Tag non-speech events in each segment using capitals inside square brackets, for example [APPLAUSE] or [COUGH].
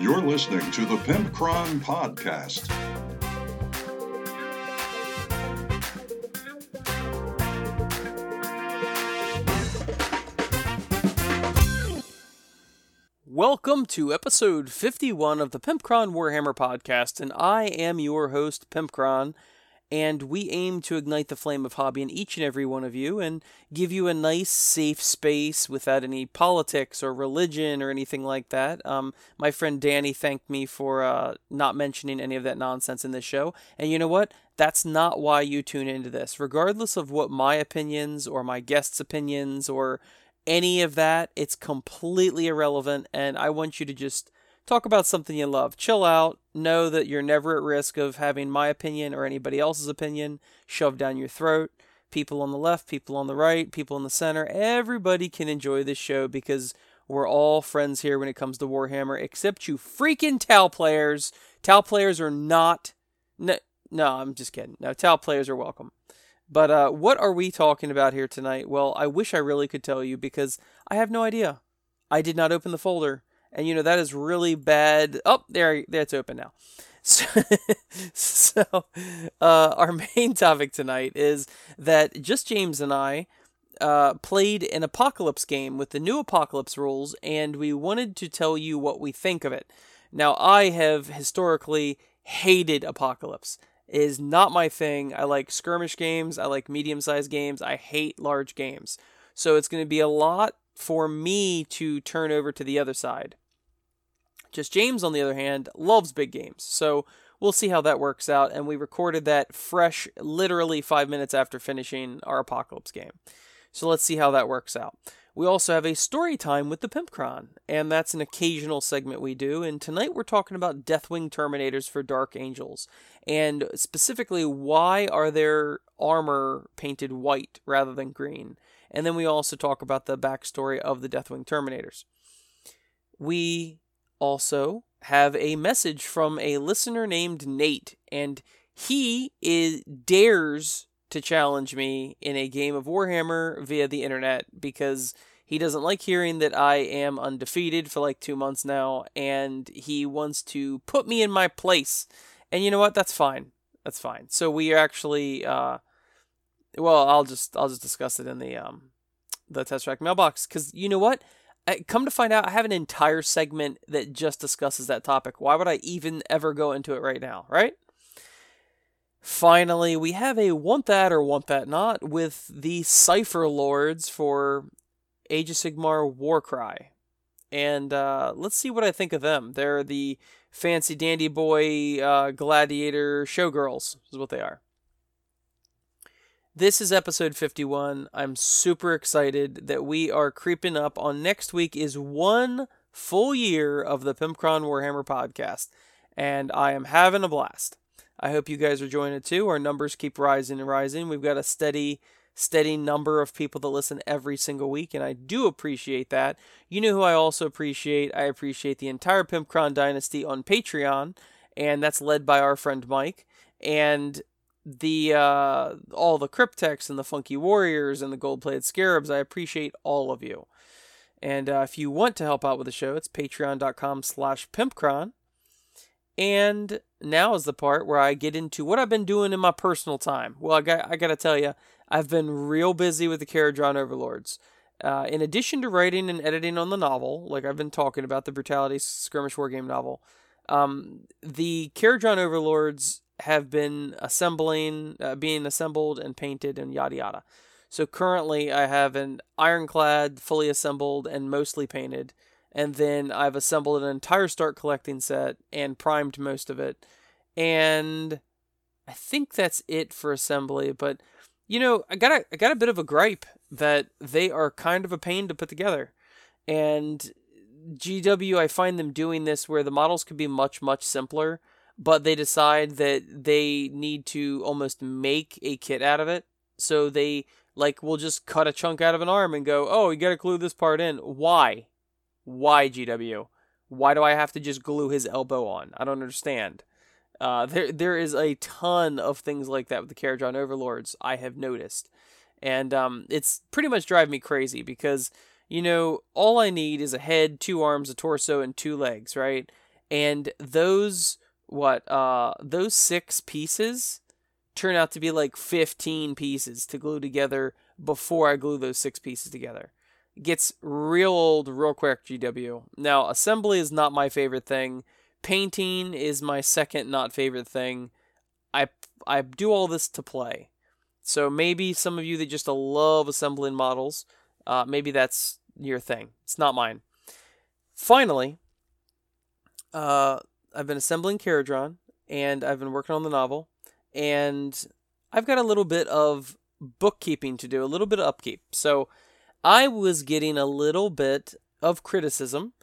You're listening to the Pimp Pimpcron Podcast. Welcome to episode 51 of the Pimpcron Warhammer podcast, and I am your host, Pimpcron, and we aim to ignite the flame of hobby in each and every one of you and give you a nice, safe space without any politics or religion or anything like that. Um, my friend Danny thanked me for uh, not mentioning any of that nonsense in this show, and you know what? That's not why you tune into this. Regardless of what my opinions or my guests' opinions or any of that. It's completely irrelevant, and I want you to just talk about something you love. Chill out. Know that you're never at risk of having my opinion or anybody else's opinion shoved down your throat. People on the left, people on the right, people in the center, everybody can enjoy this show because we're all friends here when it comes to Warhammer, except you freaking Tau players. Tau players are not. No, no, I'm just kidding. No, Tau players are welcome. But uh, what are we talking about here tonight? Well, I wish I really could tell you because I have no idea. I did not open the folder, and you know that is really bad. Oh, there, there it's open now. [LAUGHS] So, so uh, our main topic tonight is that just James and I uh, played an apocalypse game with the new apocalypse rules, and we wanted to tell you what we think of it. Now, I have historically hated apocalypse is not my thing. I like skirmish games, I like medium sized games, I hate large games. So it's going to be a lot for me to turn over to the other side. Just James, on the other hand, loves big games. So we'll see how that works out. And we recorded that fresh, literally five minutes after finishing our Apocalypse game. So let's see how that works out. We also have a story time with the Pimpcron, and that's an occasional segment we do. And tonight we're talking about Deathwing Terminators for Dark Angels, and specifically why are their armor painted white rather than green. And then we also talk about the backstory of the Deathwing Terminators. We also have a message from a listener named Nate, and he is dares to challenge me in a game of Warhammer via the internet because he doesn't like hearing that I am undefeated for like two months now, and he wants to put me in my place. And you know what? That's fine. That's fine. So we actually, uh, well, I'll just I'll just discuss it in the um the track mailbox because you know what? I, come to find out, I have an entire segment that just discusses that topic. Why would I even ever go into it right now? Right? Finally, we have a want that or want that not with the Cypher Lords for Age of Sigmar Warcry. And uh, let's see what I think of them. They're the fancy dandy boy uh, gladiator showgirls, is what they are. This is episode 51. I'm super excited that we are creeping up on next week is one full year of the Pimpcron Warhammer podcast, and I am having a blast. I hope you guys are joining it too. Our numbers keep rising and rising. We've got a steady steady number of people that listen every single week, and I do appreciate that. You know who I also appreciate? I appreciate the entire Pimpcron dynasty on Patreon, and that's led by our friend Mike. And the uh, all the Crypteks and the Funky Warriors and the Gold Plated Scarabs. I appreciate all of you. And uh, if you want to help out with the show, it's patreon.com slash pimpcron. And now is the part where I get into what I've been doing in my personal time. Well, I got, I got to tell you, I've been real busy with the Kharadron Overlords. Uh, in addition to writing and editing on the novel, like I've been talking about the Brutality Skirmish Wargame novel, um, the Kharadron Overlords have been assembling, uh, being assembled and painted and yada yada. So currently, I have an ironclad, fully assembled and mostly painted, and then I've assembled an entire start collecting set and primed most of it, and I think that's it for assembly. But you know, I got a, I got a bit of a gripe that they are kind of a pain to put together. And GW, I find them doing this where the models could be much, much simpler, but they decide that they need to almost make a kit out of it. So they, like, will just cut a chunk out of an arm and go, oh, you gotta glue this part in. Why? Why, GW? Why do I have to just glue his elbow on? I don't understand. Uh, there there is a ton of things like that with the Kharadron Overlords I have noticed, and um, it's pretty much drive me crazy because you know all I need is a head, two arms, a torso, and two legs, right? and those what uh those six pieces turn out to be like 15 pieces to glue together before I glue those six pieces together. It gets real old real quick, GW. Now, assembly is not my favorite thing. Painting is my second not favorite thing. I I do all this to play. So maybe some of you that just love assembling models, uh, maybe that's your thing. It's not mine. Finally, uh, I've been assembling Kharadron, and I've been working on the novel, and I've got a little bit of bookkeeping to do, a little bit of upkeep. So I was getting a little bit of criticism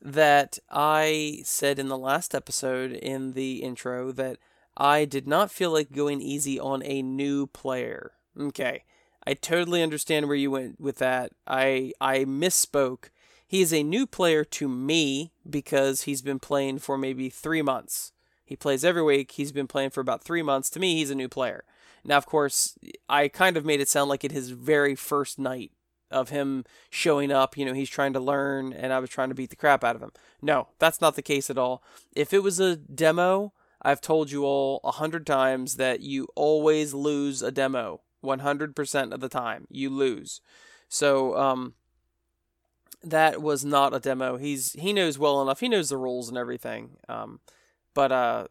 that I said in the last episode in the intro that I did not feel like going easy on a new player. Okay. I totally understand where you went with that. I I misspoke. He is a new player to me because he's been playing for maybe 3 months. He plays every week. He's been playing for about 3 months. To me, he's a new player. Now, of course, I kind of made it sound like it his very first night of him showing up. You know, he's trying to learn, and I was trying to beat the crap out of him. No, that's not the case at all. If it was a demo, I've told you all a hundred times that you always lose a demo. 100% of the time, you lose. So, um, that was not a demo. He's he knows well enough. He knows the rules and everything. Um, but uh,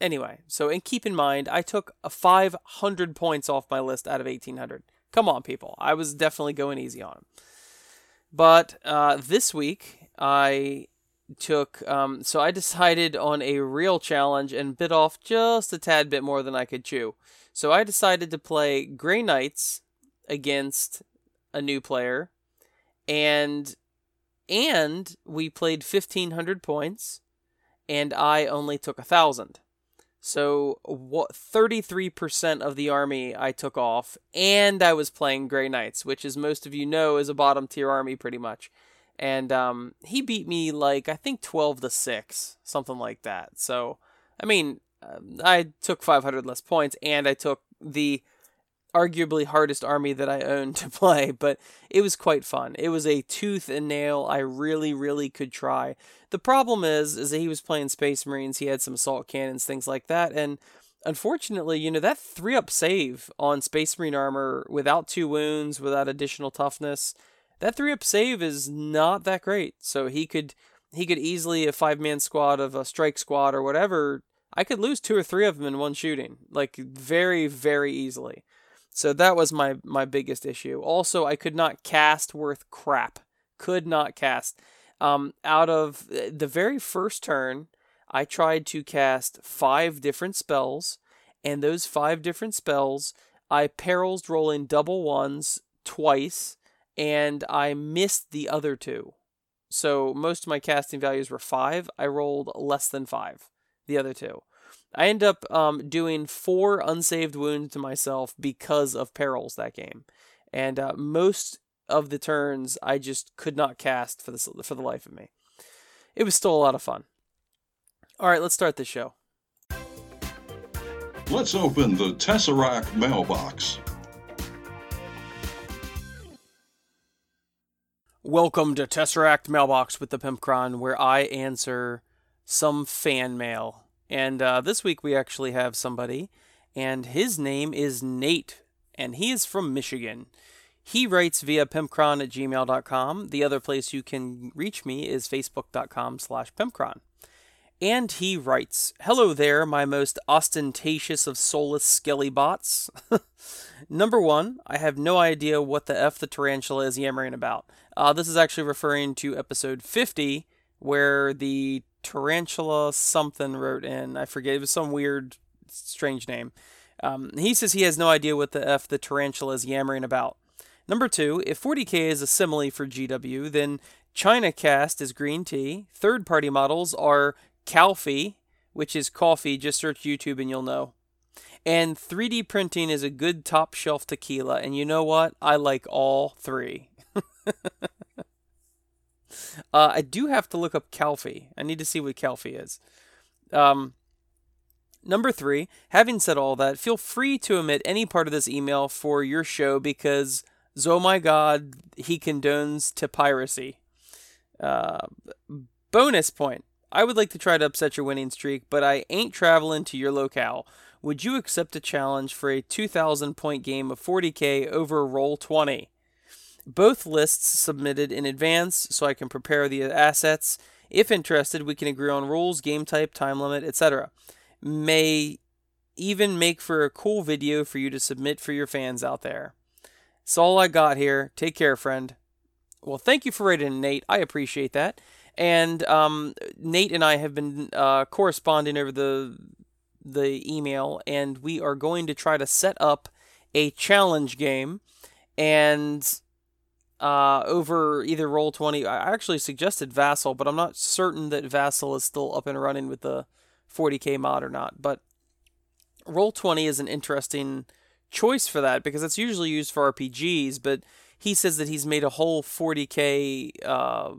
anyway. So and keep in mind, I took a 500 points off my list out of 1800. Come on, people. I was definitely going easy on him. But uh, this week I took um, so I [LAUGHS] decided on a real challenge and bit off just a tad bit more than I could chew. So I decided to play Grey Knights against a new player and and we played 1500 points and I only took a 1000. So what 33% of the army I took off and I was playing Grey Knights, which as most of you know is a bottom tier army pretty much and um, he beat me like I think twelve to six, something like that. So I mean, um, I took five hundred less points, and I took the arguably hardest army that I owned to [LAUGHS] play, but it was quite fun. It was a tooth and nail. I really, really could try. The problem is, is that he was playing Space Marines. He had some assault cannons, things like that, and unfortunately, you know that three up save on Space Marine armor without two wounds, without additional toughness that three up save is not that great. So he could he could easily a five man squad of a strike squad or whatever. I could lose two or three of them in one shooting, like very very easily. So that was my my biggest issue. Also, I could not cast worth crap. Could not cast. Um, out of the very first turn, I tried to cast five different spells, and those five different spells, I perils rolling double ones twice and I missed the other two. So most of my casting values were five. I rolled less than five, the other two. I end up um, doing four unsaved wounds to myself because of perils that game, and uh, most of the turns I just could not cast for the for the life of me. It was still a lot of fun. All right, let's start the show. Let's open the Tesseract mailbox. Welcome to Tesseract Mailbox with the Pimpcron, where I answer some fan mail. And uh, this week we actually have somebody, and his name is Nate, and he is from Michigan. He writes via pimpcron at gmail.com. The other place you can reach me is facebook.com slash pimpcron. And he writes, Hello there, my most ostentatious of soulless skelly bots. [LAUGHS] Number one, I have no idea what the F the tarantula is yammering about. Uh, this is actually referring to episode 50, where the tarantula something wrote in. I forget, it was some weird, strange name. Um, he says he has no idea what the F the tarantula is yammering about. Number two, if 40k is a simile for GW, then ChinaCast is green tea. Third party models are Calfee, which is coffee. Just search YouTube and you'll know. And 3D printing is a good top shelf tequila. And you know what? I like all three. [LAUGHS] uh, I do have to look up Calfee. I need to see what Calfee is. Um, number three, having said all that, feel free to omit any part of this email for your show because, oh my god, he condones to piracy. Uh, bonus point. I would like to try to upset your winning streak, but I ain't traveling to your locale. Would you accept a challenge for a 2,000 point game of 40k over Roll 20? Both lists submitted in advance so I can prepare the assets. If interested, we can agree on rules, game type, time limit, etc. May even make for a cool video for you to submit for your fans out there. That's all I got here. Take care, friend. Well, thank you for writing, Nate. I appreciate that. And um, Nate and I have been uh, corresponding over the the email, and we are going to try to set up a challenge game. And uh, over either Roll Twenty, I actually suggested Vassal, but I'm not certain that Vassal is still up and running with the 40k mod or not. But Roll Twenty is an interesting choice for that because it's usually used for RPGs, but he says that he's made a whole 40k uh,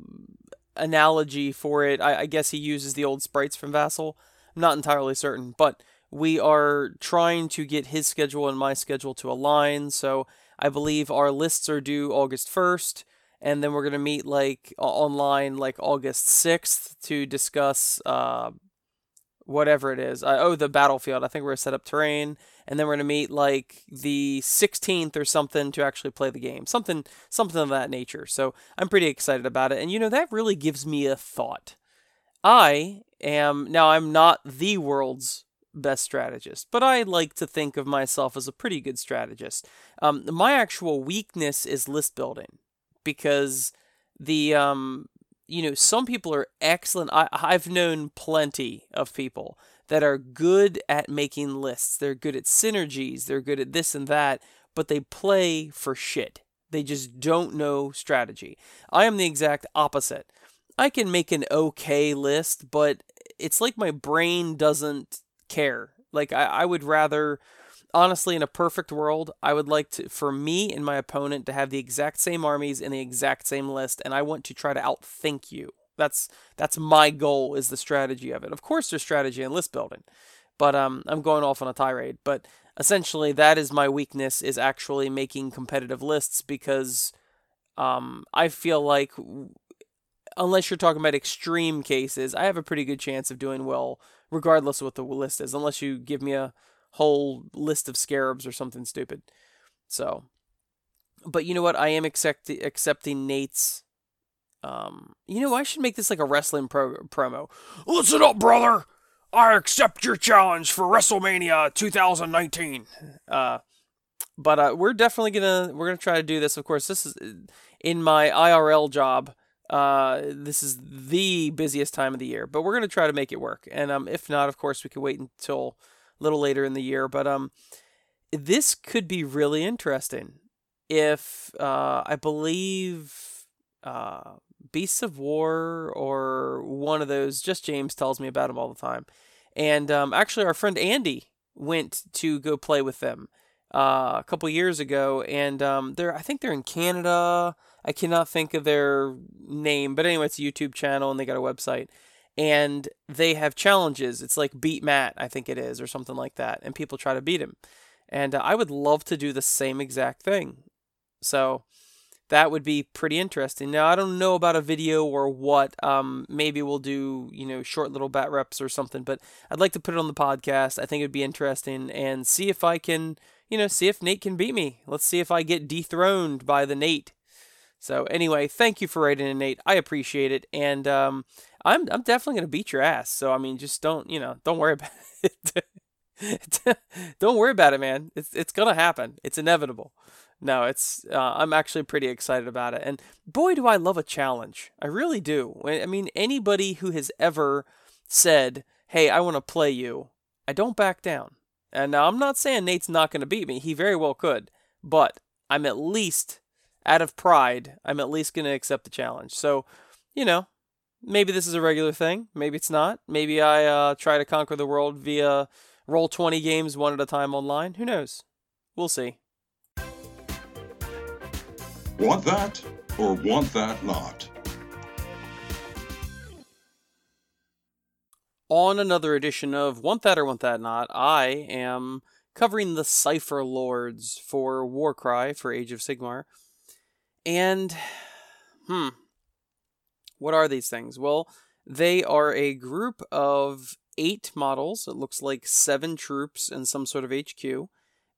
analogy for it. I, I, guess he uses the old sprites from Vassal. I'm not entirely certain, but we are trying to get his schedule and my schedule to align. So I believe our lists are due August 1st, and then we're going to meet like online like August 6th to discuss uh, whatever it is. Uh, oh, the battlefield. I think we're going to set up terrain and then we're going to meet like the 16th or something to actually play the game. Something something of that nature. So, I'm pretty excited about it. And you know, that really gives me a thought. I am now I'm not the world's best strategist, but I like to think of myself as a pretty good strategist. Um, my actual weakness is list building because the um, you know some people are excellent. I, I've known plenty of people that are good at making lists. They're good at synergies. They're good at this and that, but they play for shit. They just don't know strategy. I am the exact opposite. I can make an okay list, but it's like my brain doesn't care. Like I, I would rather honestly in a perfect world, I would like to for me and my opponent to have the exact same armies in the exact same list, and I want to try to outthink you. That's that's my goal is the strategy of it. Of course, there's strategy in list building, but um, I'm going off on a tirade. But essentially, that is my weakness is actually making competitive lists because um, I feel like unless you're talking about extreme cases, I have a pretty good chance of doing well regardless of what the list is, unless you give me a whole list of scarabs or something stupid. So, but you know what? I am accept- accepting Nate's um, you know, I should make this like a wrestling pro- promo. Listen up, brother. I accept your challenge for WrestleMania 2019. Uh, but uh, we're definitely gonna we're gonna try to do this. Of course, this is in my IRL job. Uh, this is the busiest time of the year, but we're gonna try to make it work. And um, if not, of course, we can wait until a little later in the year. But um, this could be really interesting. If uh, I believe uh, Beasts of War or one of those. Just James tells me about them all the time. And um, actually, our friend Andy went to go play with them uh, a couple years ago, and um, they're I think they're in Canada. I cannot think of their name, but anyway, it's a YouTube channel and they got a website. And they have challenges. It's like beat Matt, I think it is, or something like that. And people try to beat him. And uh, I would love to do the same exact thing. So that would be pretty interesting. Now I don't know about a video or what. Um, maybe we'll do you know short little bat reps or something. But I'd like to put it on the podcast. I think it'd be interesting and see if I can you know see if Nate can beat me. Let's see if I get dethroned by the Nate. So anyway, thank you for writing in, Nate. I appreciate it, and um, I'm I'm definitely gonna beat your ass. So I mean, just don't you know don't worry [LAUGHS] about it. don't worry about it, man. It's it's gonna happen. It's inevitable no, it's uh, I'm actually pretty excited about it, and boy, do I love a challenge. I really do. I mean, anybody who has ever said, "Hey, I want to play you," I don't back down. And now I'm not saying Nate's not to beat me. He very well could, but I'm at least out of pride. I'm at least going to accept the challenge. So, you know, maybe this is a regular thing. Maybe it's not. Maybe I uh, try to conquer the world via roll 20 games one at a time online. Who knows? We'll see. Want that or want that not? On another edition of Want That or Want That Not, I am covering the Cypher Lords for Warcry for Age of Sigmar. And, hmm, what are these things? Well, They are a group of eight models. It looks like seven troops and some sort of HQ.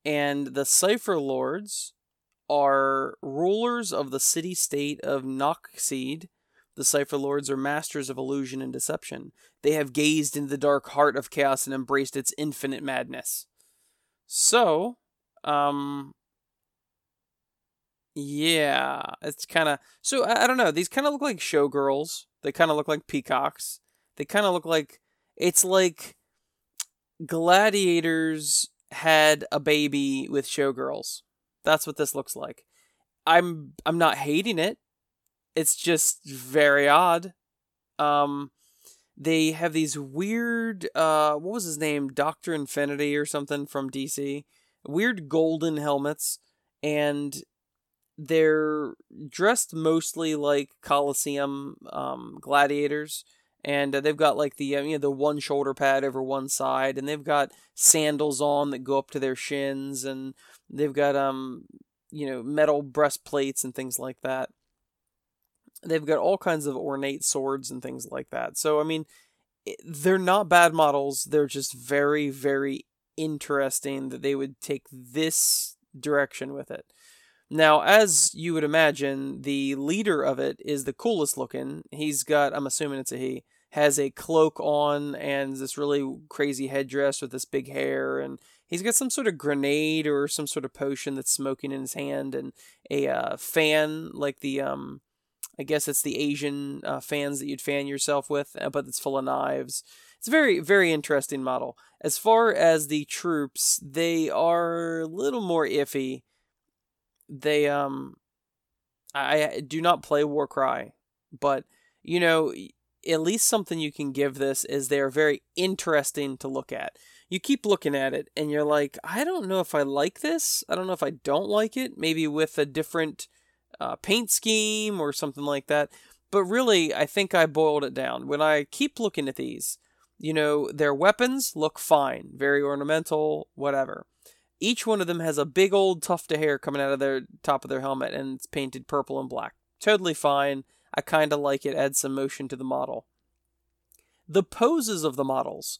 And the Cypher Lords are rulers of the city state of Noxide. The Cypher Lords are masters of illusion and deception. They have gazed into the dark heart of chaos and embraced its infinite madness. So, um, yeah, it's kind of so. I, I, don't know. These kind of look like showgirls. They kind of look like peacocks. They kind of look like it's like gladiators had a baby with showgirls. That's what this looks like. I'm I'm not hating it. It's just very odd. Um they have these weird uh what was his name? Doctor Infinity or something from DC. Weird golden helmets and they're dressed mostly like Colosseum um, gladiators and uh, they've got like the uh, you know the one shoulder pad over one side and they've got sandals on that go up to their shins and they've got um you know metal breastplates and things like that. They've got all kinds of ornate swords and things like that. So i mean they're not bad models. They're just very very interesting that they would take this direction with it now, as you would imagine, the leader of it is the coolest looking. He's got, I'm assuming it's a he, has a cloak on and this really crazy headdress with this big hair. And he's got some sort of grenade or some sort of potion that's smoking in his hand and a uh, fan like the, um, I guess it's the Asian uh, fans that you'd fan yourself with, uh, but it's full of knives. It's a very, very interesting model. As far as the troops, they are a little more iffy they um I do not play Warcry, but you know, at least something you can give this is they're very interesting to look at. You keep looking at it and you're like, I don't know if I like this. I don't know if I don't like it. Maybe with a different uh, paint scheme or something like that. But really, I think I boiled it down. When I keep looking at these, you know, their weapons look fine, very ornamental, whatever. Each one of them has a big old tuft of hair coming out of their top of their helmet and it's painted purple and black. Totally fine. I kind of like it, adds some motion to the model. The poses of the models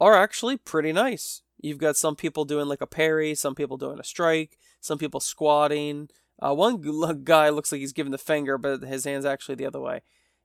are actually pretty nice. You've got some people doing like a parry, some people doing a strike, some people squatting. Uh, one [LAUGHS] guy looks like he's giving the finger, but his hand's actually the other way.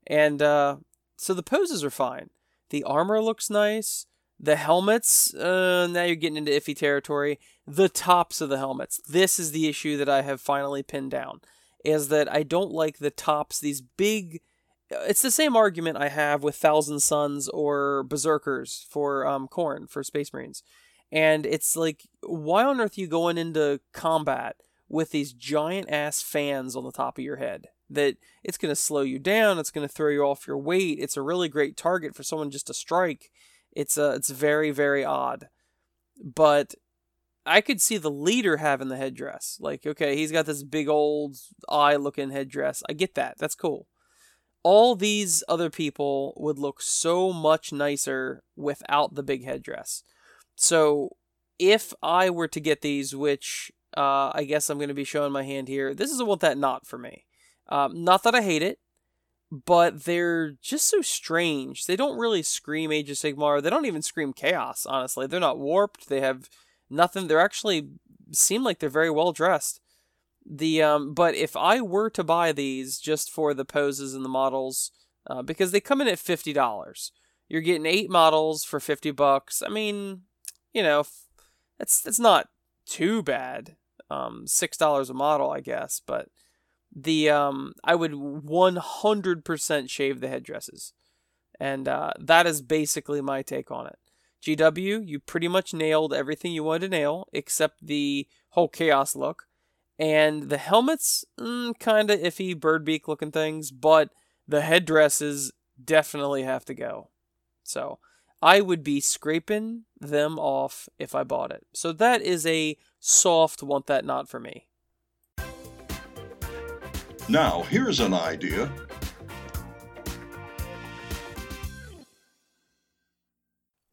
And uh, so the poses are fine. The armor looks nice. The helmets, uh, now you're getting into iffy territory. The tops of the helmets. This is the issue that I have finally pinned down. Is that I don't like the tops, these big. It's the same argument I have with Thousand Sons or Berserkers for um, Khorne, for Space Marines. And it's like, why on earth are you going into combat with these giant ass fans on the top of your head? That it's going to slow you down, it's going to throw you off your weight. It's a really great target for someone just to strike it's uh, it's very very odd, but I could see the leader having the headdress. Like, okay, he's got this big old eye looking headdress. I get that. That's cool. All these other people would look so much nicer without the big headdress. So, if I were to get these, which uh, I guess I'm going to be showing my hand here, this is a want that not for me. Um, not that I hate it but they're just so strange. They don't really scream Age of Sigmar. They don't even scream Chaos, honestly. They're not warped. They have nothing. They're actually seem like they're very well dressed. The um, but if I were to buy these just for the poses and the models, uh, because they come in at fifty dollars, you're getting eight models for fifty bucks. I mean, you know, that's that's not too bad. Um, six dollars a model, I guess, but the um I would 100% shave the headdresses. And uh, that is basically my take on it. GW, you pretty much nailed everything you wanted to nail except the whole chaos look. And the helmets, mm, kind of iffy bird beak looking things, but the headdresses definitely have to go. So I would be scraping them off if I bought it. So that is a soft want that not for me. Now, here's an idea.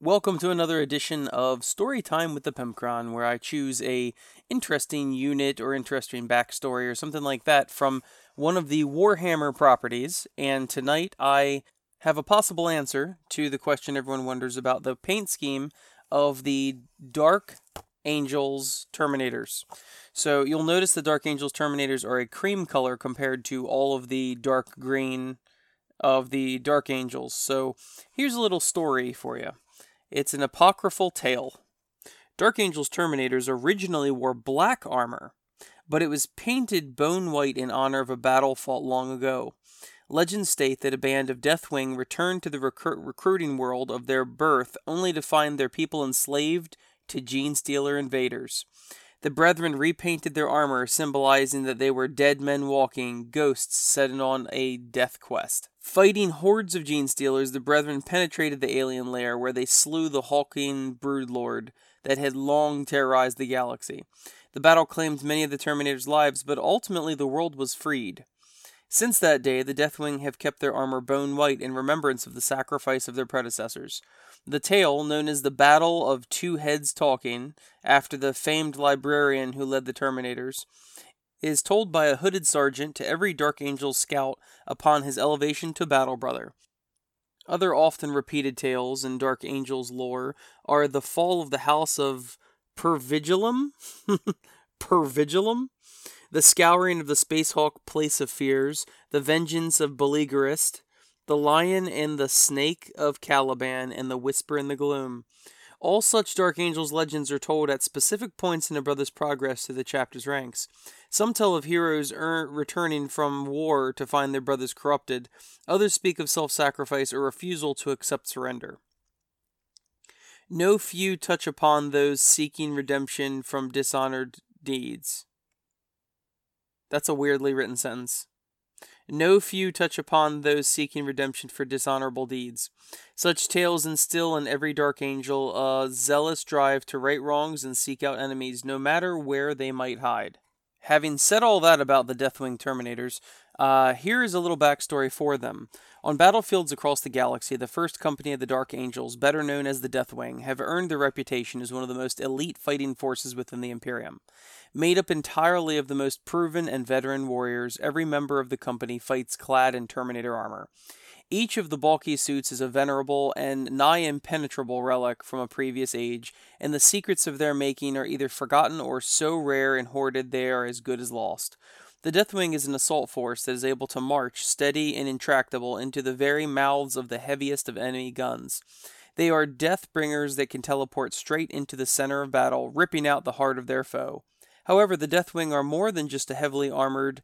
Welcome to another edition of Story Time with the Pimpcron, where I choose a interesting unit or interesting backstory or something like that from one of the Warhammer properties. And tonight I have a possible answer to the question everyone wonders about the paint scheme of the Dark Angels Terminators. So you'll notice the Dark Angels Terminators are a cream color compared to all of the dark green of the Dark Angels. So here's a little story for you. It's an apocryphal tale. Dark Angels Terminators originally wore black armor, but it was painted bone white in honor of a battle fought long ago. Legends state that a band of Deathwing returned to the recruiting world of their birth only to find their people enslaved to Genestealer invaders. The brethren repainted their armor, symbolizing that they were dead men walking, ghosts set on a death quest. Fighting hordes of gene stealers, the brethren penetrated the alien lair where they slew the hulking broodlord that had long terrorized the galaxy. The battle claimed many of the Terminator's lives, but ultimately the world was freed. Since that day, the Deathwing have kept their armor bone white in remembrance of the sacrifice of their predecessors. The tale, known as the Battle of Two Heads Talking, after the famed librarian who led the Terminators, is told by a hooded sergeant to every Dark Angel scout upon his elevation to Battle Brother. Other often repeated tales in Dark Angel's lore are the fall of the House of Pervigilum, [LAUGHS] Pervigilum, the scouring of the Space Spacehulk Place of Fears, the vengeance of Beleaguerist, the Lion and the Snake of Caliban, and the Whisper in the Gloom. All such Dark Angels legends are told at specific points in a brother's progress through the chapter's ranks. Some tell of heroes er- returning from war to find their brothers corrupted. Others speak of self sacrifice or refusal to accept surrender. No few touch upon those seeking redemption from dishonored deeds. That's a weirdly written sentence. No few touch upon those seeking redemption for dishonorable deeds. Such tales instill in every dark angel a zealous drive to right wrongs and seek out enemies, no matter where they might hide. Having said all that about the Deathwing Terminators, uh, here is a little backstory for them. On battlefields across the galaxy, the first company of the Dark Angels, better known as the Deathwing, have earned their reputation as one of the most elite fighting forces within the Imperium. Made up entirely of the most proven and veteran warriors, every member of the company fights clad in Terminator armor. Each of the bulky suits is a venerable and nigh impenetrable relic from a previous age, and the secrets of their making are either forgotten or so rare and hoarded they are as good as lost. The Deathwing is an assault force that is able to march, steady and intractable, into the very mouths of the heaviest of enemy guns. They are death bringers that can teleport straight into the center of battle, ripping out the heart of their foe. However, the Deathwing are more than just a heavily armored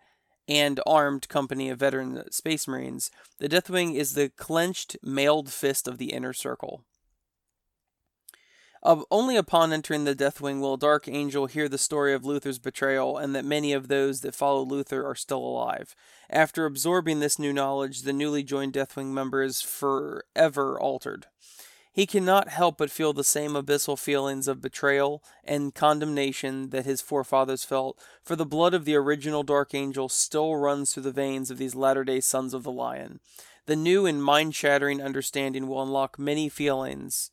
and armed company of veteran Space Marines. The Deathwing is the clenched, mailed fist of the inner circle. Uh, only upon entering the Deathwing will Dark Angel hear the story of Luther's betrayal and that many of those that follow Luther are still alive. After absorbing this new knowledge, the newly joined Deathwing member is forever altered. He cannot help but feel the same abyssal feelings of betrayal and condemnation that his forefathers felt, for the blood of the original Dark Angel still runs through the veins of these latter day sons of the Lion. The new and mind shattering understanding will unlock many feelings,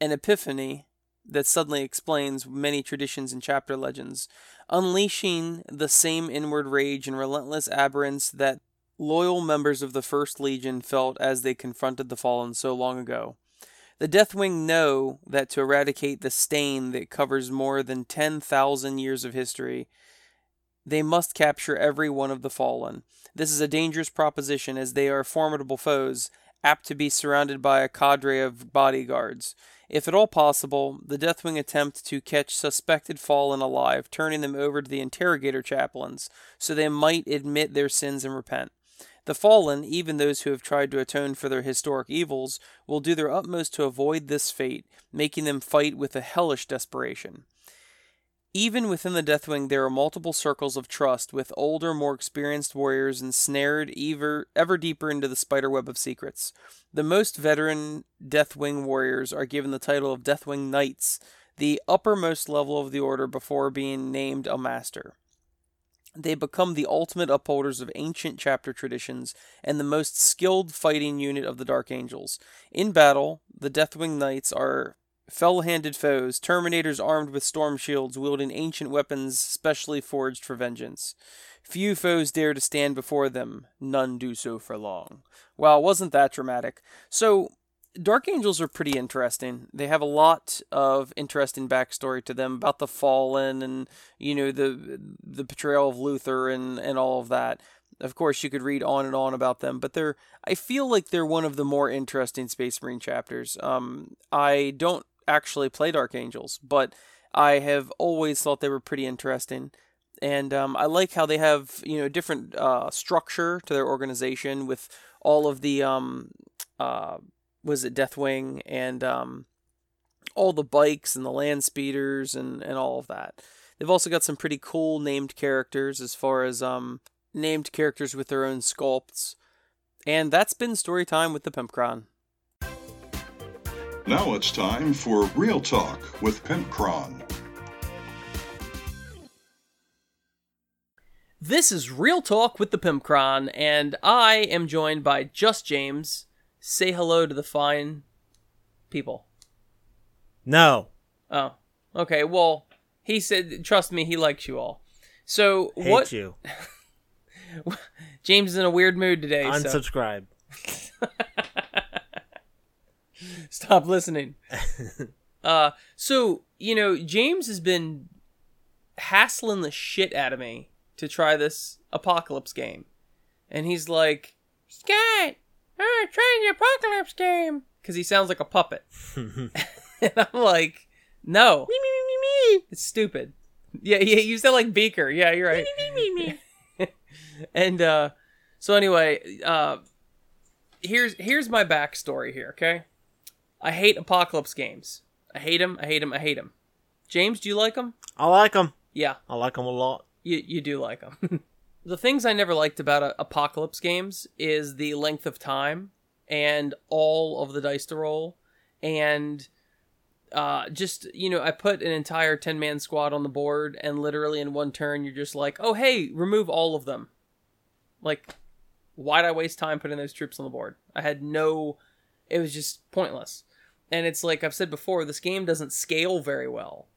an epiphany that suddenly explains many traditions and chapter legends, unleashing the same inward rage and relentless abhorrence that loyal members of the First Legion felt as they confronted the fallen so long ago. The Deathwing know that to eradicate the stain that covers more than 10,000 years of history, they must capture every one of the fallen. This is a dangerous proposition as they are formidable foes, apt to be surrounded by a cadre of bodyguards. If at all possible, the Deathwing attempt to catch suspected fallen alive, turning them over to the interrogator chaplains, so they might admit their sins and repent. The fallen, even those who have tried to atone for their historic evils, will do their utmost to avoid this fate, making them fight with a hellish desperation. Even within the Deathwing, there are multiple circles of trust, with older, more experienced warriors ensnared ever, ever deeper into the spiderweb of secrets. The most veteran Deathwing warriors are given the title of Deathwing Knights, the uppermost level of the order before being named a master. They become the ultimate upholders of ancient chapter traditions and the most skilled fighting unit of the Dark Angels. In battle, the Deathwing Knights are fell handed foes, Terminators armed with storm shields, wielding ancient weapons specially forged for vengeance. Few foes dare to stand before them, none do so for long. Well, wasn't that dramatic. So, Dark Angels are pretty interesting. They have a lot of interesting backstory to them about the Fallen and you know the the portrayal of Luther and and all of that. Of course, you could read on and on about them, but they're I feel like they're one of the more interesting Space Marine chapters. Um, I don't actually play Dark Angels, but I have always thought they were pretty interesting and um, I like how they have you know different uh, structure to their organization with all of the um, uh, was it Deathwing and um, all the bikes and the land speeders and and all of that. They've also got some pretty cool named characters as far as um, named characters with their own sculpts, and that's been story time with the Pimpcron. Now it's time for Real Talk with Pimpcron. This is Real Talk with the Pimpcron, and I am joined by Just James. Say hello to the fine people. No. Oh, okay. Well, he said, trust me, he likes you all. So Hate what? you. [LAUGHS] James is in a weird mood today. so Unsubscribe. [LAUGHS] [LAUGHS] stop listening. [LAUGHS] uh, so you know, James has been hassling the shit out of me to try this apocalypse game, and he's like, "Scott, uh, try the apocalypse game," because he sounds like a puppet, [LAUGHS] and I'm like, "No, it's stupid." Yeah, yeah, you sound like Beaker. Yeah, you're right. and uh, so anyway, uh, here's here's my backstory here. Okay, I hate apocalypse games. I hate them. I hate them. I hate them. James, do you like them? I like them. Yeah, I like them a lot. you you do like them. [LAUGHS] the things I never liked about uh, apocalypse games is the length of time and all of the dice to roll and uh, just you know, I put an entire ten man squad on the board, and literally in one turn, you're just like, oh hey, remove all of them. Like, why'd I waste time putting those troops on the board? I had no, it was just pointless. And it's like I've said before, this game doesn't scale very well.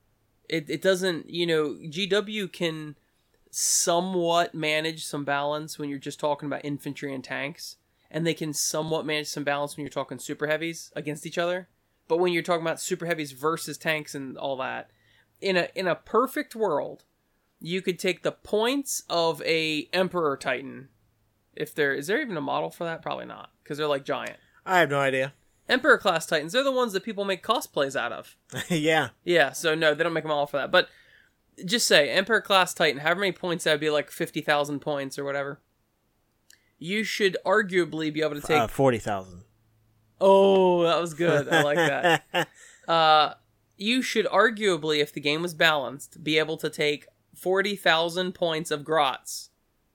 It it doesn't, you know, GW can somewhat manage some balance when you're just talking about infantry and tanks, and they can somewhat manage some balance when you're talking super heavies against each other. But when you're talking about super heavies versus tanks and all that, in a in a perfect world, you could take the points of a Emperor Titan. If there is there even a model for that? Probably not, because they're like giant. I have no idea. Emperor class Titans, they're the ones that people make cosplays out of. [LAUGHS] yeah. Yeah, so no, they don't make them all for that. But just say Emperor class Titan, however many points that would be, like fifty thousand points or whatever. You should arguably be able to take. Uh, 40,000. oh, that was good. I like that. [LAUGHS] uh, you should arguably, if the game was balanced, be able to take forty thousand points of Grots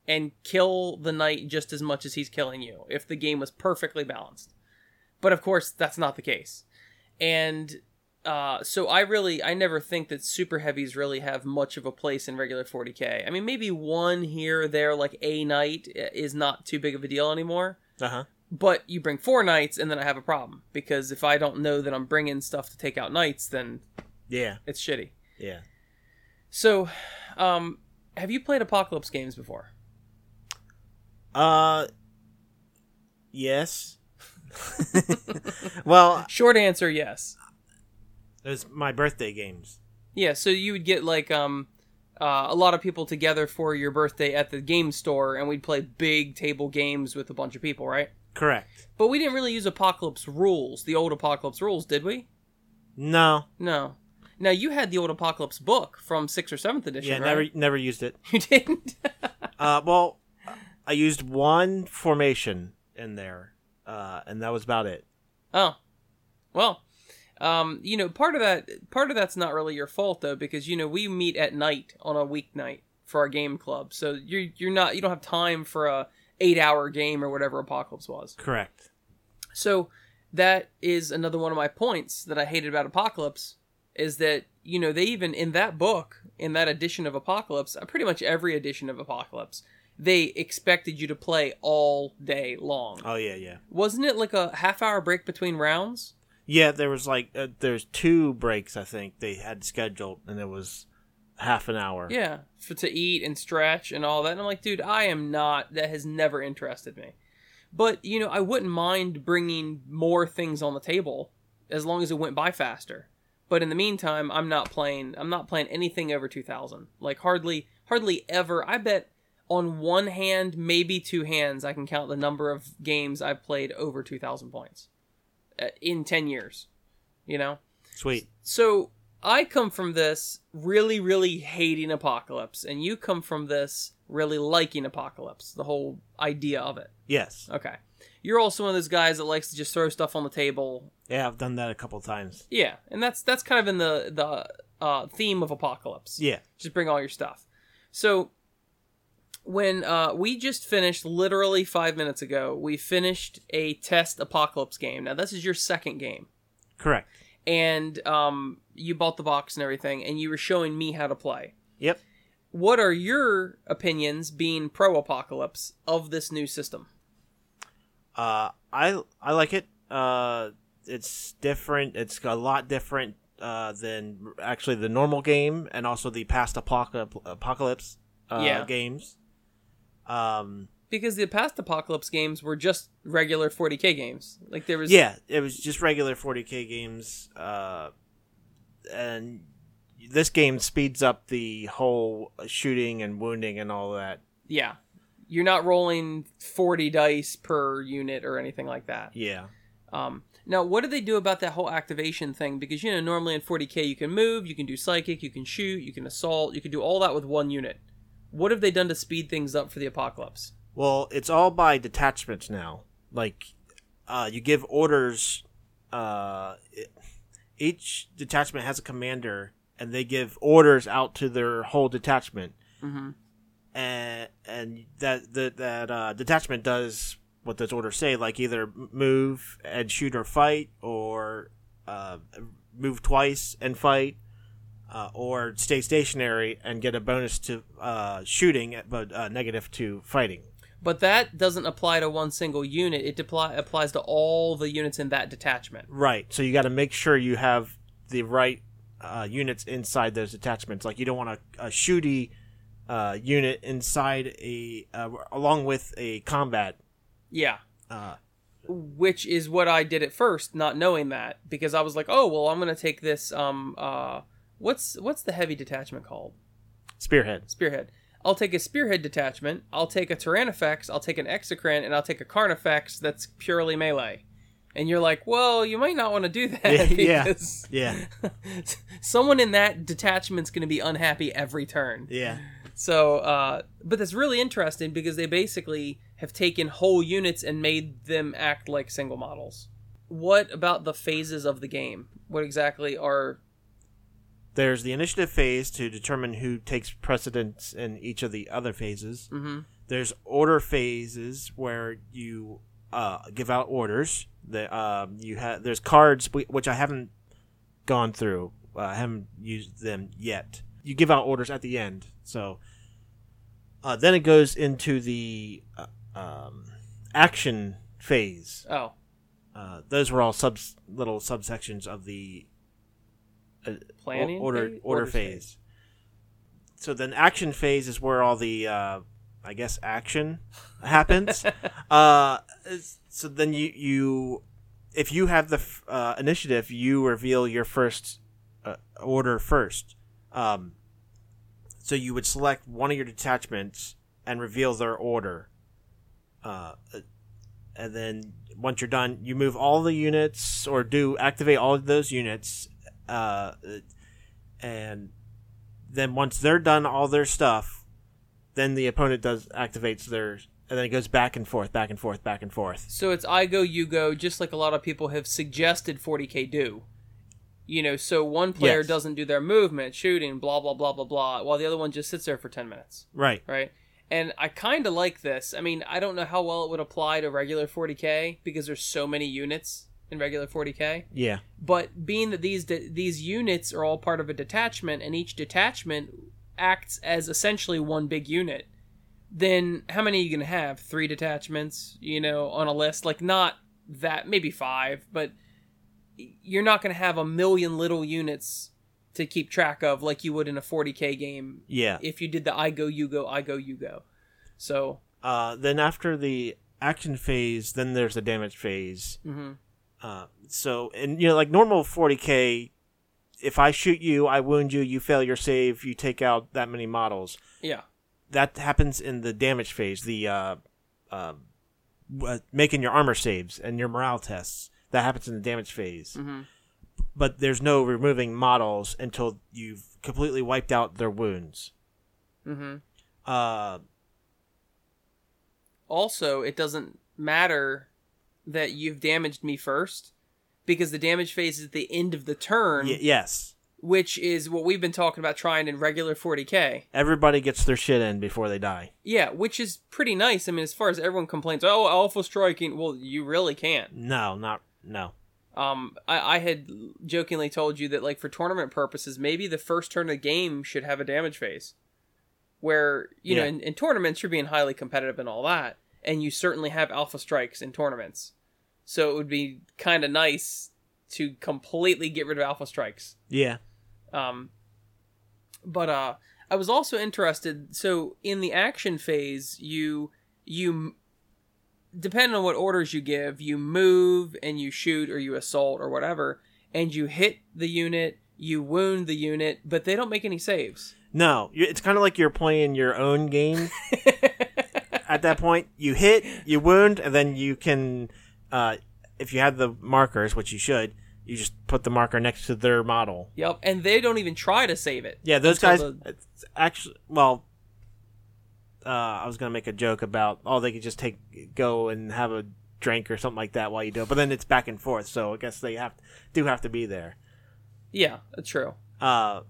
and kill the knight just as much as he's killing you if the game was perfectly balanced. But of course, that's not the case. And uh, so I really, I never think that super heavies really have much of a place in regular 40k. I mean, maybe one here or there, like a knight, is not too big of a deal anymore. Uh huh. But you bring four knights, and then I have a problem because if I don't know that I'm bringing stuff to take out knights, then Yeah. it's shitty. Yeah. So, um, have you played Apocalypse games before? Uh. Yes. [LAUGHS] well, Short answer, yes. there's my birthday games. Yeah, so you would get like um uh, a lot of people together for your birthday at the game store, and we'd play big table games with a bunch of people, right? Correct. But we didn't really use Apocalypse rules, the old Apocalypse rules, did we? No. No. Now you had the old Apocalypse book from sixth or seventh edition, Yeah, right? never never used it. [LAUGHS] You didn't. Uh, well, I used one formation in there, uh, and that was about it. oh, well, um, you know, part of that, part of that's not really your fault though, because you know we meet at night on a weeknight for our game club, so you're you're not you don't have time for a eight hour game or whatever Apocalypse was. Correct. So that is another one of my points that I hated about Apocalypse is that you know they even in that book in that edition of Apocalypse, uh, pretty much every edition of Apocalypse, they expected you to play all day long. Oh yeah, yeah, Wasn't it like a half hour break between rounds? yeah. There was like uh, there's two breaks I think they had scheduled, and it was half an hour. Yeah, for to eat and stretch and all that. And I'm like, dude, I am not. That has never interested me. But you know, I wouldn't mind bringing more things on the table as long as it went by faster. But in the meantime, I'm not playing. I'm not playing anything over 2,000. Like hardly, hardly ever. I bet on one hand, maybe two hands, I can count the number of games I've played over 2,000 points uh, in 10 years. You know. Sweet. So I come from this really, really hating Apocalypse, and you come from this really liking Apocalypse, the whole idea of it. Yes. Okay. You're also one of those guys that likes to just throw stuff on the table. Yeah, I've done that a couple times. Yeah, and that's that's kind of in the the uh, theme of Apocalypse. Yeah. Just bring all your stuff. So when uh, we just finished, literally five minutes ago, we finished a test Apocalypse game. Now this is your second game, Correct. and um, you bought the box and everything, and you were showing me how to play. Yep. What are your opinions, being pro Apocalypse, of this new system? Uh, I I like it. Uh, it's different. It's a lot different uh, than actually the normal game, and also the past apocalypse apocalypse uh, Yeah. games. Um, Because the past Apocalypse games were just regular 40k games. Like there was yeah, it was just regular 40k games, uh, and this game speeds up the whole shooting and wounding and all that. Yeah. You're not rolling 40 dice per unit or anything like that. Yeah. Um, now, what do they do about that whole activation thing? Because, you know, normally in 40k, you can move, you can do psychic, you can shoot, you can assault, you can do all that with one unit. What have they done to speed things up for the apocalypse? Well, it's all by detachments now. Like, uh, you give orders. Uh, it- each detachment has a commander, and they give orders out to their whole detachment. Mm-hmm. And and that that that uh, detachment does what those orders say, like either move and shoot or fight, or uh, move twice and fight, uh, or stay stationary and get a bonus to uh, shooting, but uh, negative to fighting. But that doesn't apply to one single unit. It apply, applies to all the units in that detachment. Right. So you got to make sure you have the right uh, units inside those attachments. Like you don't want a, a shooty uh, unit inside a uh, along with a combat. Yeah. Uh, Which is what I did at first, not knowing that, because I was like, "Oh, well, I'm gonna take this. Um, uh, what's what's the heavy detachment called? spearhead. Spearhead. I'll take a spearhead detachment. I'll take a Tyrannofex. I'll take an Exocrine, and I'll take a Carnifex that's purely melee. And you're like, well, you might not want to do [LAUGHS] that Yeah, yeah. because Yeah. [LAUGHS] someone in that detachment's going to be unhappy every turn. Yeah. So, uh, but that's really interesting because they basically have taken whole units and made them act like single models. What about the phases of the game? What exactly are? There's the initiative phase to determine who takes precedence in each of the other phases. hmm There's order phases where you uh, give out orders. The um, you have there's cards which I haven't gone through. Uh, I haven't used them yet. You give out orders at the end. So uh, then it goes into the uh, um, action phase. Oh, Uh, those were all sub little subsections of the uh, planning order phase? order Orders phase. So then action phase is where all the uh, I guess action happens. [LAUGHS] uh, so then you you if you have the f- uh, initiative, you reveal your first uh, order first. Um, so you would select one of your detachments and reveal their order. Uh, and then once you're done, you move all the units or do activate all of those units. Uh, and then once they're done all their stuff, then the opponent does activates theirs, and then it goes back and forth, back and forth, back and forth. So it's I go, you go, just like a lot of people have suggested 40k do. You know, so one player Yes. doesn't do their movement, shooting, blah blah blah blah blah, while the other one just sits there for 10 minutes, Right. right? And I kind of like this. I mean, I don't know how well it would apply to regular 40k because there's so many units in regular 40k. Yeah. But being that these de- these units are all part of a detachment, and each detachment acts as essentially one big unit, then how many are you gonna have? Three detachments, you know, on a list? Like not that, maybe five, but you're not gonna have a million little units to keep track of like you would in a 40k game Yeah. if you did the I go you go I go you go. So Uh, then after the action phase, then there's the damage phase. Mm-hmm. Uh, so, and you know, like normal 40k, if I shoot you, I wound you, you fail your save, you take out that many models. Yeah. That happens in the damage phase, the uh, uh, uh, making your armor saves and your morale tests. That happens in the damage phase. Mm-hmm. But there's no removing models until you've completely wiped out their wounds. Mm-hmm. Uh, Also, it doesn't matter that you've damaged me first because the damage phase is at the end of the turn, y- yes, which is what we've been talking about trying in regular 40k. everybody gets their shit in before they die. Yeah, which is pretty nice. I mean, as far as everyone complains, oh, alpha striking. Well, you really can't. No, not no. Um, I, I had jokingly told you that, like, for tournament purposes, maybe the first turn of the game should have a damage phase. Where, you know, in, in tournaments, you're being highly competitive and all that. And you certainly have alpha strikes in tournaments. So it would be kind of nice to completely get rid of alpha strikes. Yeah. Um, but uh, I was also interested. So in the action phase, you you depending on what orders you give, you move and you shoot or you assault or whatever, and you hit the unit, you wound the unit, but they don't make any saves. No, it's kind of like you're playing your own game. [LAUGHS] At that point, you hit, you wound, and then you can, uh, if you have the markers, which you should, you just put the marker next to their model. Yep, and they don't even try to save it. Yeah, those guys. The- actually, well, uh, I was gonna make a joke about oh they could just take go and have a drink or something like that while you do it, but then it's back and forth, so I guess they have do have to be there. Yeah, that's true. Uh,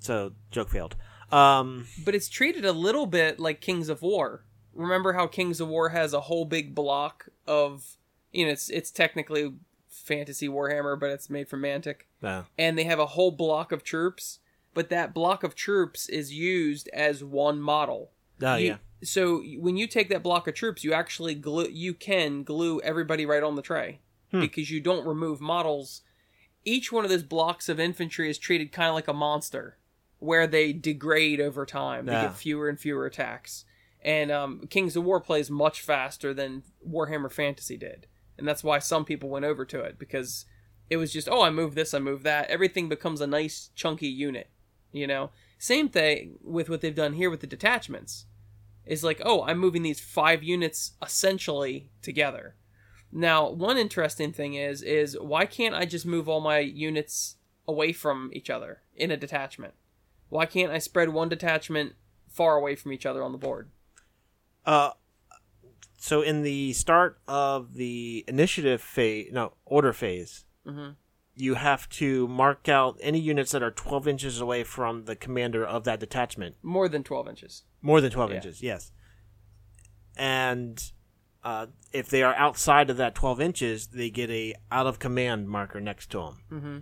so joke failed. Um, But it's treated a little bit like Kings of War. Remember how Kings of War has a whole big block of you know it's it's technically fantasy Warhammer, but it's made from Mantic. no. and they have a whole block of troops, but that block of troops is used as one model. Oh You- yeah. So when you take that block of troops, you actually glue you can glue everybody right on the tray Hmm. because you don't remove models. Each one of those blocks of infantry is treated kind of like a monster, where they degrade over time. They Yeah. get fewer and fewer attacks. And um, Kings of War plays much faster than Warhammer Fantasy did, and that's why some people went over to it because it was just oh I move this I move that everything becomes a nice chunky unit, you know. Same thing with what they've done here with the detachments is like, oh, I'm moving these five units essentially together. Now, one interesting thing is is why can't I just move all my units away from each other in a detachment? Why can't I spread one detachment far away from each other on the board? Uh, so in the start of the initiative phase, no order phase, Mhm. you have to mark out any units that are 12 inches away from the commander of that detachment. More than 12 inches. More than 12 Yeah. inches, yes. And uh, if they are outside of that 12 inches, they get a out of command marker next to them. Mm-hmm.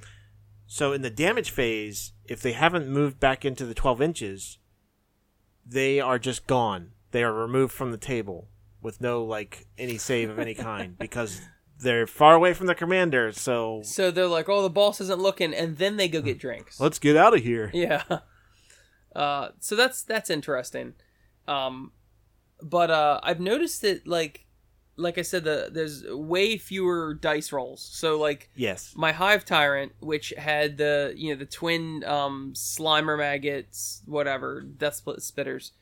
So in the damage phase, if they haven't moved back into the 12 inches, they are just gone. They are removed from the table with no like any save of any kind [LAUGHS] because they're far away from the commander. So So they're like, oh, the boss isn't looking, and then they go get drinks. let's get out of here. Yeah. [LAUGHS] Uh, so that's that's interesting. Um, but uh, I've noticed that like like I said, the there's way fewer dice rolls. So like Yes. my hive tyrant, which had the you know the twin um, slimer maggots, whatever death split spitters,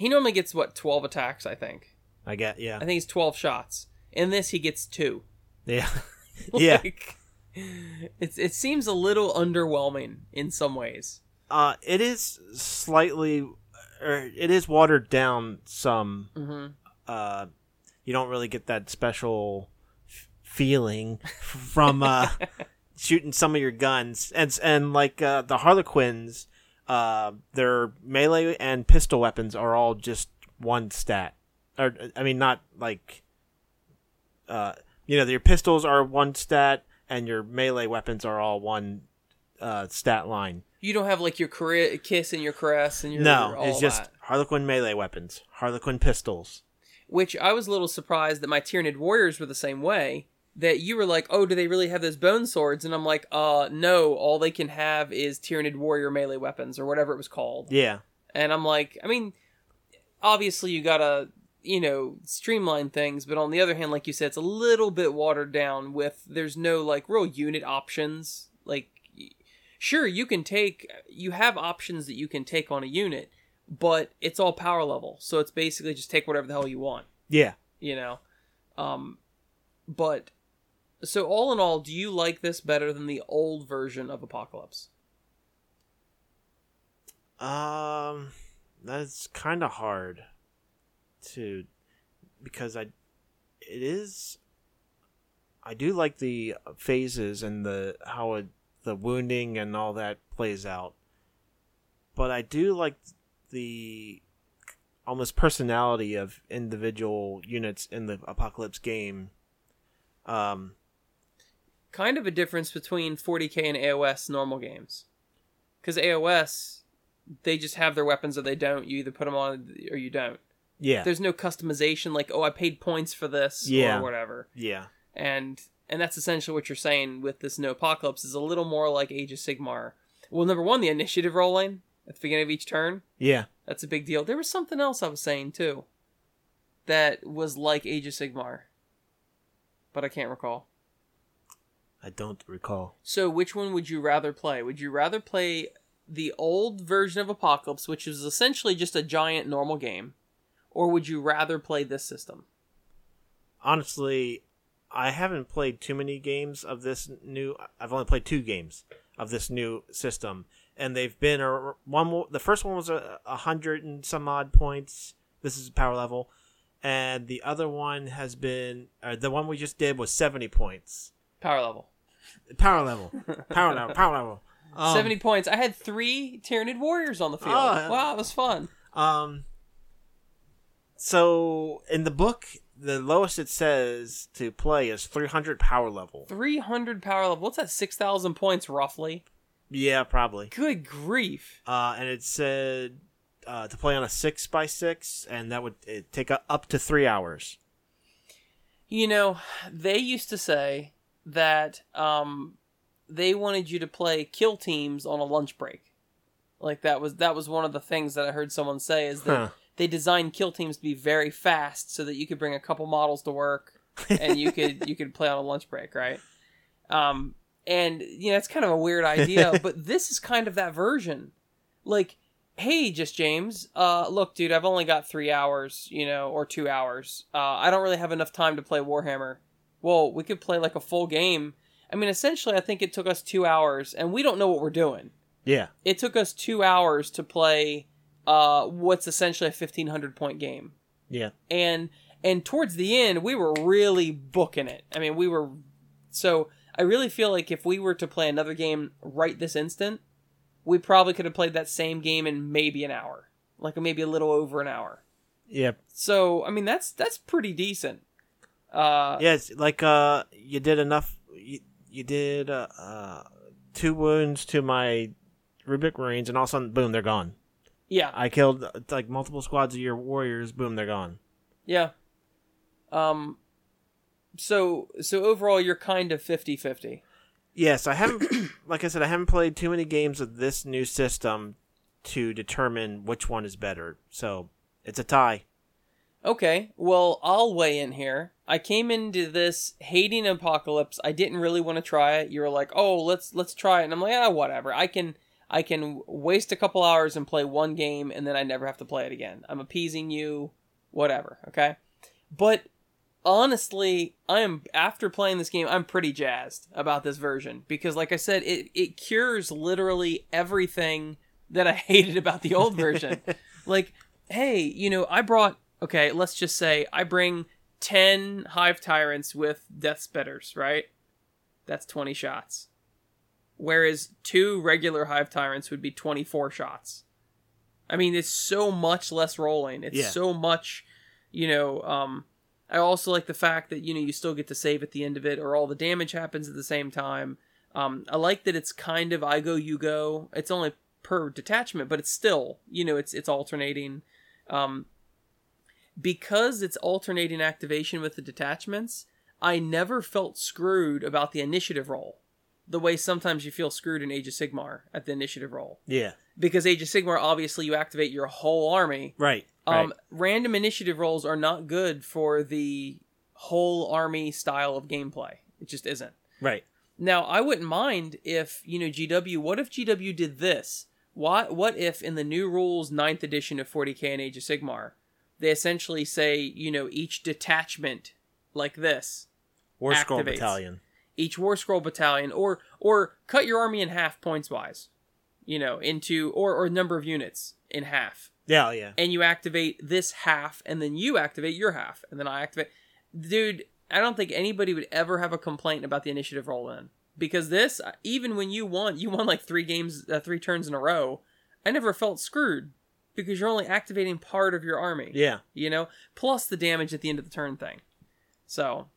he normally gets what twelve attacks. I think. I get yeah. I think he's twelve shots. In this, he gets two. Yeah. [LAUGHS] [LAUGHS] yeah. Like, it's it seems a little underwhelming in some ways. Uh it is slightly or it is watered down some hmm uh, you don't really get that special f- feeling from uh, [LAUGHS] shooting some of your guns, and and like uh, the Harlequins, uh, their melee and pistol weapons are all just one stat, or I mean, not like, uh, you know, your pistols are one stat, and your melee weapons are all one uh, stat line. You don't have like your kiss and your caress and your No, all it's just that. Harlequin melee weapons, Harlequin pistols. Which I was a little surprised that my Tyranid warriors were the same way. That you were like, oh, do they really have those bone swords? And I'm like, uh, no. All they can have is Tyranid warrior melee weapons or whatever it was called. Yeah, And I'm like, I mean, obviously you gotta you know, streamline things, but on the other hand, like you said, it's a little bit watered down with there's no like real unit options. Like, sure, you can take, you have options that you can take on a unit, but it's all power level. So it's basically just take whatever the hell you want, Yeah. you know? Um, but, so all in all, do you like this better than the old version of Apocalypse? Um, that's kind of hard to because I it is I do like the phases and the how it, the wounding and all that plays out, but I do like the almost personality of individual units in the apocalypse game. Um, kind of a difference between 40k and AOS normal games. Because AOS, they just have their weapons or they don't. You either put them on or you don't. yeah, There's no customization like, oh, I paid points for this Yeah. or whatever. yeah, And and that's essentially what you're saying with this no apocalypse is a little more like Age of Sigmar. Well, number one, the initiative rolling at the beginning of each turn. yeah. That's a big deal. There was something else I was saying too that was like Age of Sigmar, but I can't recall. I don't recall. So, which one would you rather play? Would you rather play the old version of Apocalypse, which is essentially just a giant normal game, or would you rather play this system? honestly, I haven't played too many games of this new. I've only played two games of this new system, and they've been a one. The first one was a, a hundred and some odd points. This is power level, and the other one has been the one we just did was seventy points. Power level. Power level, power level, power level. Um, 70 points. I had three Tyranid Warriors on the field. Oh, wow, it was fun. Um. So in the book, the lowest it says to play is three hundred power level. 300 power level. What's that? 6,000 points roughly? Yeah, probably. Good grief. uh, and it said uh, to play on a six by six, and that would take a, up to three hours. You know, they used to say that um, they wanted you to play kill teams on a lunch break. Like that was that was one of the things that I heard someone say is that Huh. they designed kill teams to be very fast so that you could bring a couple models to work and you could you could play on a lunch break, right? Um, and you know it's kind of a weird idea, [LAUGHS] but this is kind of that version. Like, hey, just James, uh, look, dude, I've only got three hours, you know, or two hours. Uh, I don't really have enough time to play Warhammer. Well, we could play like a full game. I mean, essentially, I think it took us two hours, and we don't know what we're doing. Yeah, It took us two hours to play uh, what's essentially a fifteen hundred point game. Yeah, and and towards the end we were really booking it. I mean we were so i really feel like if we were to play another game right this instant we probably could have played that same game in maybe an hour. Like maybe a little over an hour. Yeah, so i mean that's that's pretty decent uh. It's like uh, you did enough. You, you did uh, uh, two wounds to my Rubric Marines, and all of a sudden, boom, they're gone. yeah I killed uh, like multiple squads of your warriors. Boom, they're gone. yeah um so so overall you're kind of 50-50 Yes, I haven't. [COUGHS] like I said, I haven't played too many games of this new system to determine which one is better. So it's a tie. Okay, well, I'll weigh in here. I came into this hating Apocalypse. I didn't really want to try it. You were like, "Oh, let's let's try it," and I'm like, "Ah, whatever. I can I can waste a couple hours and play one game, and then I never have to play it again. I'm appeasing you, whatever." Okay, but honestly, I am after playing this game, I'm pretty jazzed about this version because, like I said, it it cures literally everything that I [LAUGHS] hated about the old version. [LAUGHS] like, hey, you know, I brought okay, let's just say I bring 10 hive tyrants with death spitters, right? That's 20 shots. Whereas two regular hive tyrants would be 24 shots. I mean, it's so much less rolling. It's Yeah. so much, you know, um I also like the fact that you know you still get to save at the end of it or all the damage happens at the same time. Um I like that it's kind of I go you go. It's only per detachment, but it's still, you know, it's it's alternating. Um because it's alternating activation with the detachments, I never felt screwed about the initiative roll. The way sometimes you feel screwed in Age of Sigmar at the initiative roll. Yeah. Because Age of Sigmar, obviously, you activate your whole army. Right. Um, Right. Random initiative rolls are not good for the whole army style of gameplay. It just isn't. Right. Now, I wouldn't mind if, you know, GW, what if GW did this? What, what if in the new rules, 9th edition of 40k and Age of Sigmar, they essentially say, you know, each detachment like this, War Scroll Battalion. each War Scroll battalion, or or cut your army in half points wise, you know, into or or number of units in half, Yeah, oh, yeah. and you activate this half, and then you activate your half, and then I activate. Dude, I don't think anybody would ever have a complaint about the initiative roll in because this, even when you won, you won like three games, uh, three turns in a row. I never felt screwed because you're only activating part of your army Yeah. you know, plus the damage at the end of the turn thing. So,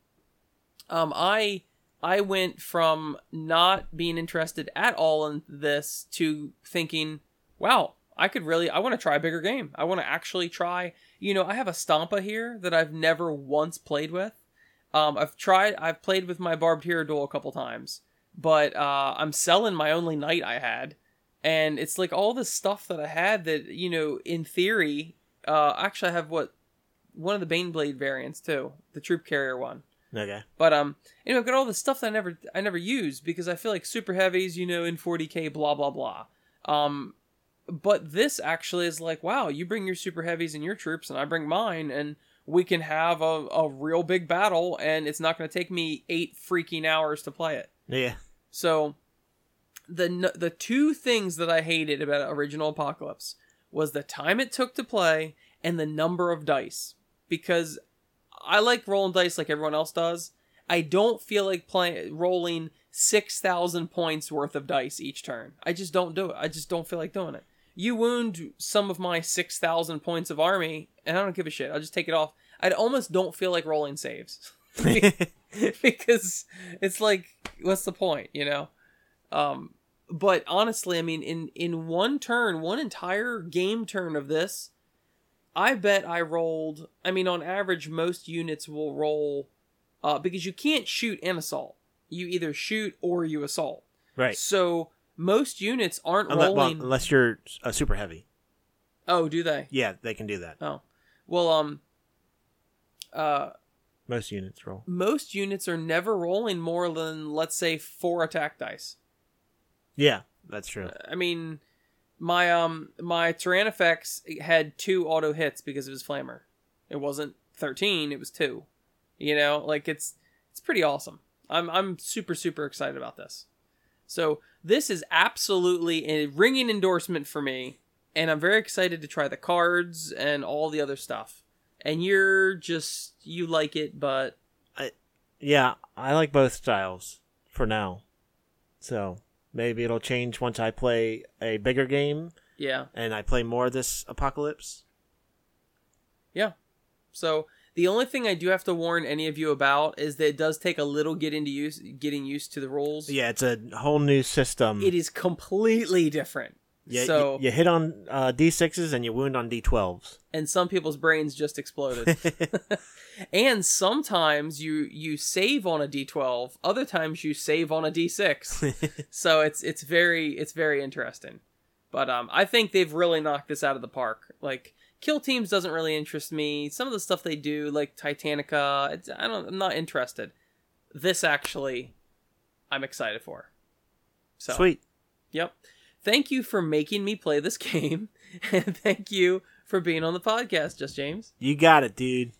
um, I I went from not being interested at all in this to thinking, wow, I could really I want to try a bigger game. I want to actually try. You know, I have a Stompa here that I've never once played with. Um, I've tried. I've played with my Barbed Hierodule a couple times, but uh, I'm selling my only knight I had, and it's like all this stuff that I had that you know, in theory, uh, actually I have what one of the Baneblade variants too, the troop carrier one. Okay. But um, you know, I've got all this stuff that I never I never use because I feel like super heavies, you know, in 40k, blah blah blah. Um, but this actually is like, wow, you bring your super heavies and your troops, and I bring mine, and we can have a, a real big battle, and it's not going to take me eight freaking hours to play it. Yeah. So, the the two things that I hated about original Apocalypse was the time it took to play and the number of dice. Because I like rolling dice like everyone else does. I don't feel like playing rolling six thousand points worth of dice each turn. I just don't do it. I just don't feel like doing it. You wound some of my six thousand points of army, and I don't give a shit. I'll just take it off. I almost don't feel like rolling saves. [LAUGHS] [LAUGHS] because it's like what's the point you know um but honestly i mean in in one turn one entire game turn of this i bet i rolled i mean on average most units will roll uh because you can't shoot and assault you either shoot or you assault right. so most units aren't Unless, well, rolling unless you're uh, super heavy. oh do they Yeah, they can do that. oh well um uh Most units roll. most units are never rolling more than let's say four attack dice Yeah, that's true. I mean, my um my Tyrannofex had two auto hits because of his flamer. It wasn't thirteen; it was two. You know, like it's it's pretty awesome. I'm I'm super super excited about this. So this is absolutely a ringing endorsement for me, and I'm very excited to try the cards and all the other stuff. And you're just you like it, but I Yeah, I like both styles for now. So maybe it'll change once I play a bigger game yeah, and I play more of this apocalypse. Yeah. So the only thing I do have to warn any of you about is that it does take a little get into use getting used to the rules. Yeah, it's a whole new system. It is completely different. Yeah, so you, you hit on uh, D6s and you wound on D12s. and some people's brains just exploded. [LAUGHS] [LAUGHS] and sometimes you you save on a D12, other times you save on a D6. [LAUGHS] so it's it's very it's very interesting. But um I think they've really knocked this out of the park. Like Kill Teams doesn't really interest me. Some of the stuff they do like Titanicus, it's, I don't I'm not interested. This actually I'm excited for. So Sweet. Yep. Thank you for making me play this [LAUGHS] game and thank you for being on the podcast, Just James. You got it, dude.